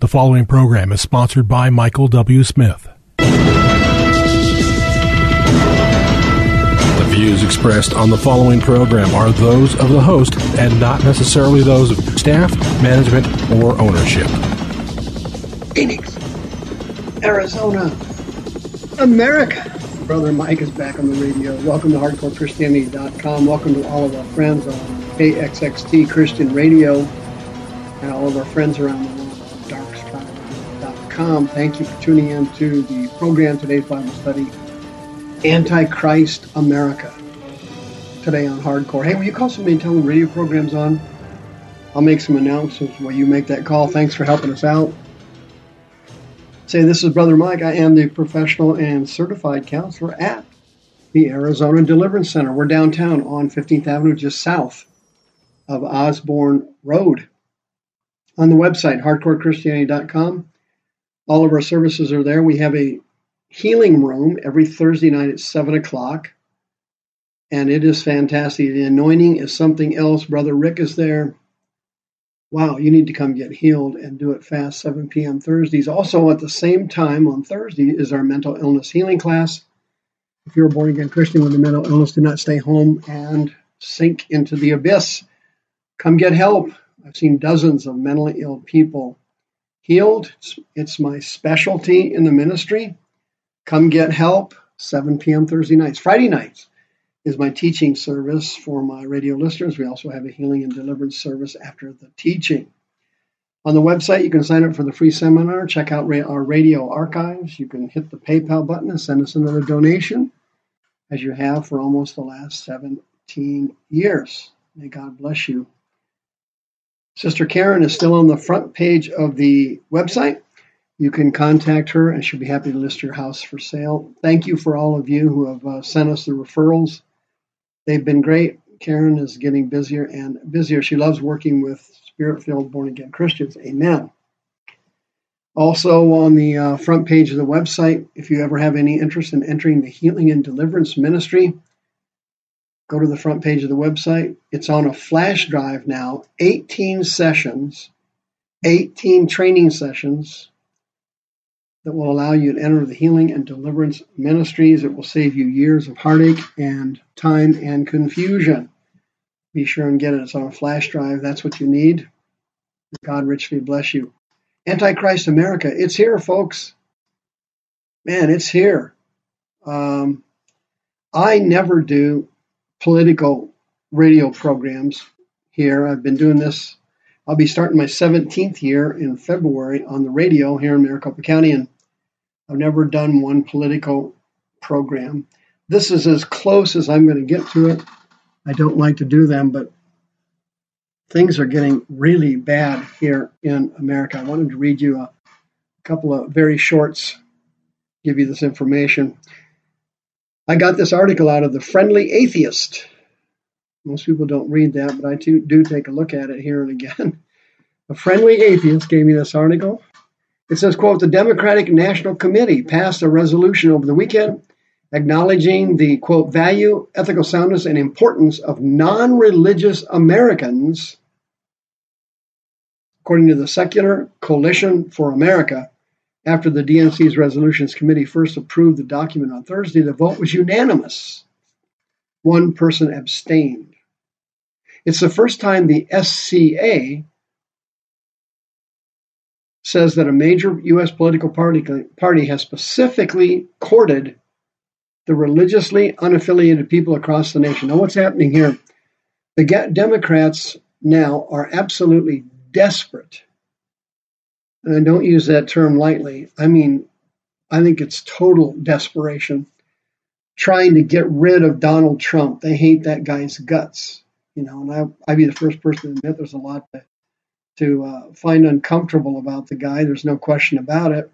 The following program is sponsored by Michael W. Smith. The views expressed on the following program are those of the host and not necessarily those of staff, management, or ownership. Phoenix, Arizona, America. Brother Mike is back on the radio. Welcome to HardcoreChristianity.com. Welcome to all of our friends on KXXT Christian Radio and all of our friends around the world darksky.com. Thank you for tuning in to the program, today's Bible study, Antichrist America, today on Hardcore. Hey, will you call somebody and tell them radio program's on? I'll make some announcements while you make that call. Thanks for helping us out. Say, this is Brother Mike. I am the professional and certified counselor at the Arizona Deliverance Center. We're downtown on 15th Avenue, just south of Osborn Road on the website, hardcorechristianity.com. All of our services are there. We have a healing room every Thursday night at 7 o'clock, and it is fantastic. The anointing is something else. Brother Rick is there. Wow, you need to come get healed and do it fast, 7 p.m. Thursdays. Also, at the same time on Thursday is our mental illness healing class. If you're a born again Christian with a mental illness, do not stay home and sink into the abyss. Come get help. I've seen dozens of mentally ill people healed. It's, it's my specialty in the ministry. Come get help. 7 p.m. Thursday nights. Friday nights is my teaching service for my radio listeners. We also have a healing and deliverance service after the teaching. On the website, you can sign up for the free seminar, check out our radio archives. You can hit the PayPal button and send us another donation, as you have for almost the last 17 years. May God bless you. Sister Karen is still on the front page of the website. You can contact her and she'll be happy to list your house for sale. Thank you for all of you who have uh, sent us the referrals. They've been great. Karen is getting busier and busier. She loves working with spirit filled born again Christians. Amen. Also, on the uh, front page of the website, if you ever have any interest in entering the healing and deliverance ministry, go to the front page of the website. It's on a flash drive now, 18 sessions, 18 training sessions that will allow you to enter the healing and deliverance ministries. It will save you years of heartache and time and confusion. Be sure and get it. It's on a flash drive. That's what you need. God richly bless you. Antichrist America. It's here, folks. Man, it's here. Um, I never do political radio programs here. I've been doing this. I'll be starting my 17th year in February on the radio here in Maricopa County, and I've never done one political program. This is as close as I'm going to get to it. I don't like to do them, but things are getting really bad here in America. I wanted to read you a couple of very shorts, give you this information. I got this article out of the Friendly Atheist. Most people don't read that, but I too, do take a look at it here and again. A friendly atheist gave me this article. It says, quote, the Democratic National Committee passed a resolution over the weekend acknowledging the, quote, value, ethical soundness, and importance of non religious Americans, according to the Secular Coalition for America, after the DNC's Resolutions Committee first approved the document on Thursday, the vote was unanimous. One person abstained. It's the first time the SCA says that a major U.S. political party, party has specifically courted the religiously unaffiliated people across the nation. Now, what's happening here? The Democrats now are absolutely desperate and I don't use that term lightly. I mean, I think it's total desperation trying to get rid of Donald Trump. They hate that guy's guts, you know, and I, I'd be the first person to admit there's a lot to, to uh, find uncomfortable about the guy. There's no question about it.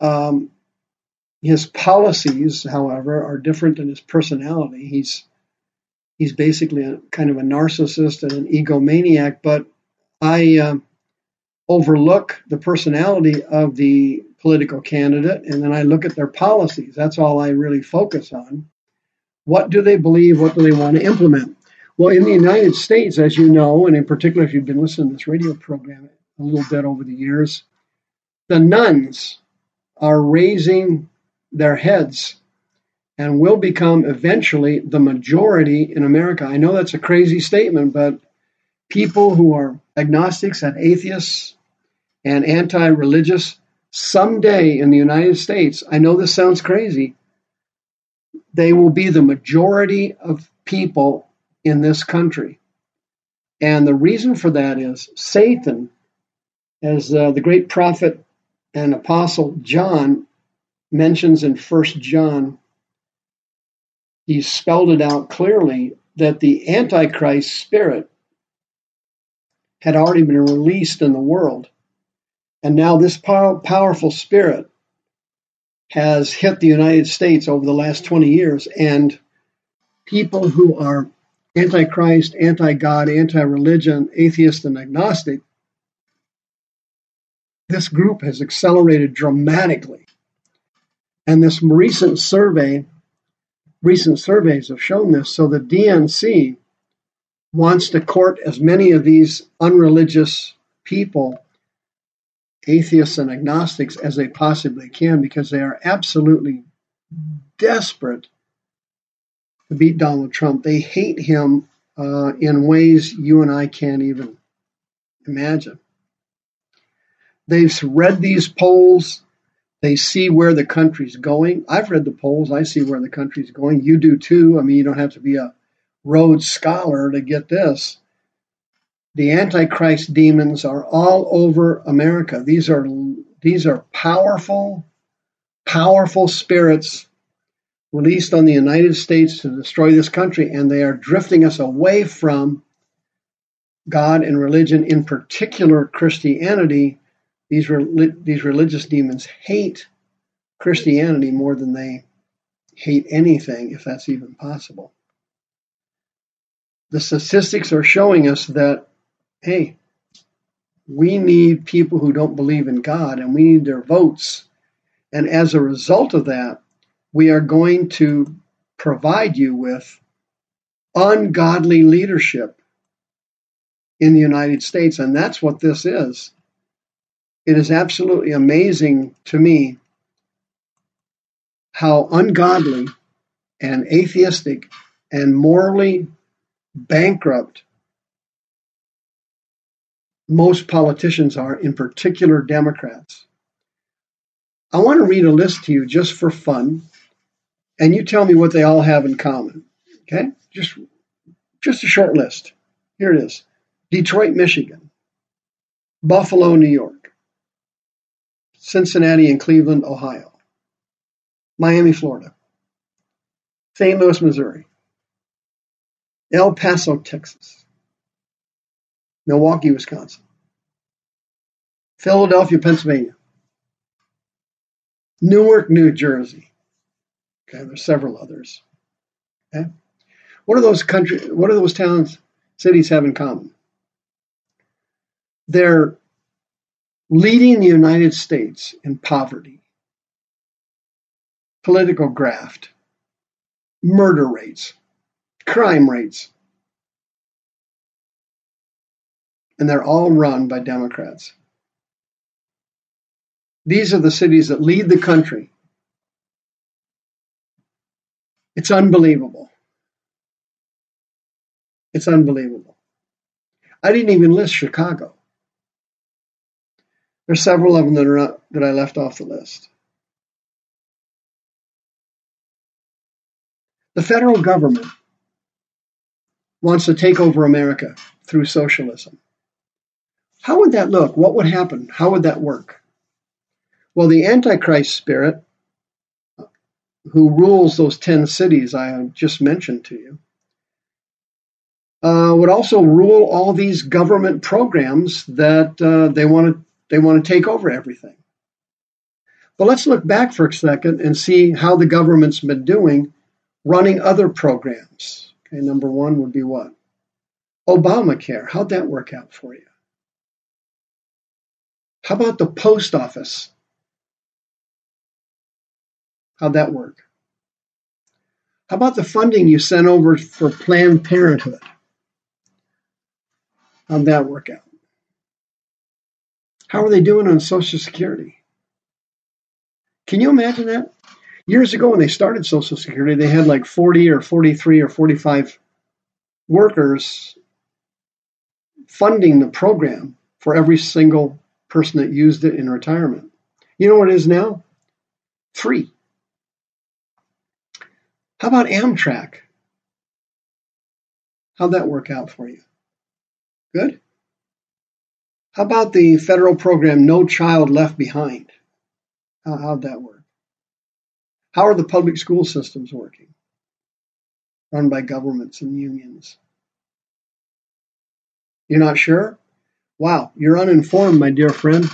Um, his policies, however, are different than his personality. He's he's basically a kind of a narcissist and an egomaniac. But I uh, overlook the personality of the political candidate, and then I look at their policies. That's all I really focus on. What do they believe? What do they want to implement? Well, in the United States, as you know, and in particular if you've been listening to this radio program a little bit over the years, the nones are raising their heads and will become eventually the majority in America. I know that's a crazy statement, but people who are agnostics and atheists and anti religious someday in the United States, I know this sounds crazy, they will be the majority of people in this country. And the reason for that is Satan, as uh, the great prophet and apostle John mentions in First John, he spelled it out clearly that the Antichrist spirit had already been released in the world. And now this pow- powerful spirit has hit the United States over the last 20 years. And people who are anti-Christ, anti-God, anti-religion, atheist, and agnostic, this group has accelerated dramatically. And this recent survey, recent surveys have shown this. So the DNC wants to court as many of these unreligious people, atheists and agnostics, as they possibly can because they are absolutely desperate to beat Donald Trump. They hate him uh, in ways you and I can't even imagine. They've read these polls. They see where the country's going. I've read the polls. I see where the country's going. You do too. I mean, you don't have to be a Rhodes Scholar to get this. The Antichrist demons are all over America. These are these are powerful, powerful spirits released on the United States to destroy this country, and they are drifting us away from God and religion, in particular Christianity. These, these religious demons hate Christianity more than they hate anything, if that's even possible the statistics are showing us that, hey, we need people who don't believe in God and we need their votes. And as a result of that, we are going to provide you with ungodly leadership in the United States. And that's what this is. It is absolutely amazing to me how ungodly and atheistic and morally bankrupt most politicians are, in particular Democrats. I want to read a list to you just for fun, and you tell me what they all have in common. Okay? Just just a short list. Here it is. Detroit, Michigan. Buffalo, New York. Cincinnati and Cleveland, Ohio. Miami, Florida. St. Louis, Missouri. El Paso, Texas, Milwaukee, Wisconsin, Philadelphia, Pennsylvania, Newark, New Jersey. Okay, there's several others. Okay, what are those country? What are those towns, cities have in common? They're leading the United States in poverty, political graft, murder rates, crime rates. And they're all run by Democrats. These are the cities that lead the country. It's unbelievable. It's unbelievable. I didn't even list Chicago. There's several of them that are not, that I left off the list. The federal government wants to take over America through socialism. How would that look? What would happen? How would that work? Well, the Antichrist spirit, who rules those 10 cities I just mentioned to you, uh, would also rule all these government programs that uh, they want to they want to take over everything. But let's look back for a second and see how the government's been doing running other programs. Okay, number one would be what? Obamacare. How'd that work out for you? How about the post office? How'd that work? How about the funding you sent over for Planned Parenthood? How'd that work out? How are they doing on Social Security? Can you imagine that? Years ago, when they started Social Security, they had like 40 or 43 or 45 workers funding the program for every single person that used it in retirement. You know what it is now? Free. How about Amtrak? How'd that work out for you? Good? How about the federal program No Child Left Behind? How, how'd that work? How are the public school systems working? Run by governments and unions. You're not sure? Wow, you're uninformed, my dear friend.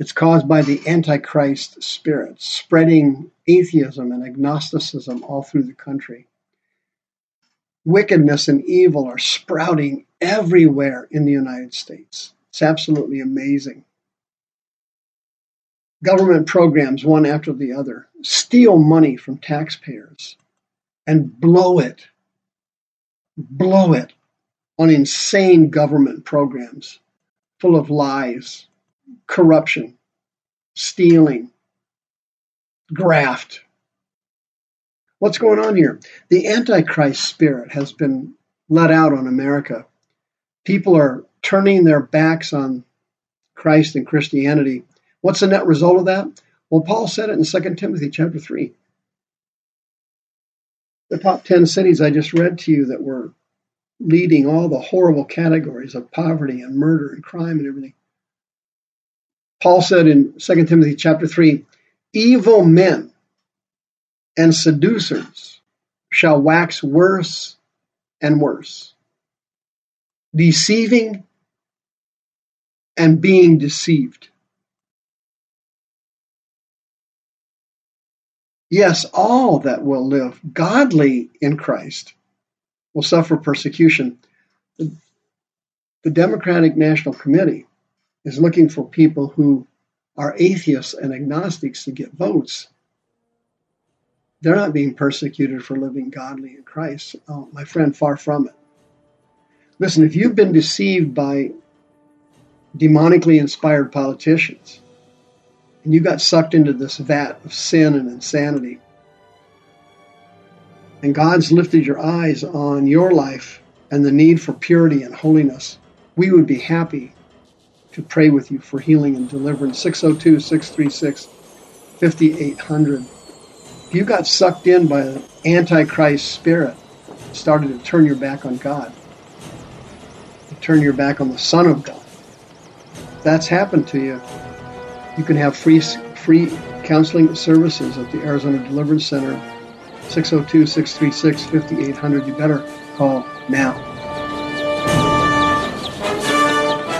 It's caused by the Antichrist spirit spreading atheism and agnosticism all through the country. Wickedness and evil are sprouting everywhere in the United States. It's absolutely amazing. Government programs, one after the other, steal money from taxpayers and blow it, blow it on insane government programs full of lies, corruption, stealing, graft. What's going on here? The Antichrist spirit has been let out on America. People are turning their backs on Christ and Christianity. What's the net result of that? Well, Paul said it in 2 Timothy chapter 3. The top 10 cities I just read to you that were leading all the horrible categories of poverty and murder and crime and everything. Paul said in 2 Timothy chapter 3 evil men and seducers shall wax worse and worse, deceiving and being deceived. Yes, all that will live godly in Christ will suffer persecution. The, the Democratic National Committee is looking for people who are atheists and agnostics to get votes. They're not being persecuted for living godly in Christ. Oh, my friend, far from it. Listen, if you've been deceived by demonically inspired politicians and you got sucked into this vat of sin and insanity, and God's lifted your eyes on your life and the need for purity and holiness, we would be happy to pray with you for healing and deliverance. 602 636 5800. If you got sucked in by an Antichrist spirit, started to turn your back on God, to turn your back on the Son of God, that's happened to you, you can have free, free counseling services at the Arizona Deliverance Center 602 636 5800. You better call now.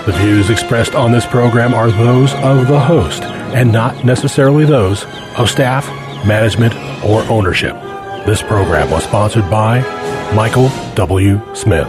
The views expressed on this program are those of the host and not necessarily those of staff, management, or ownership. This program was sponsored by Michael W. Smith.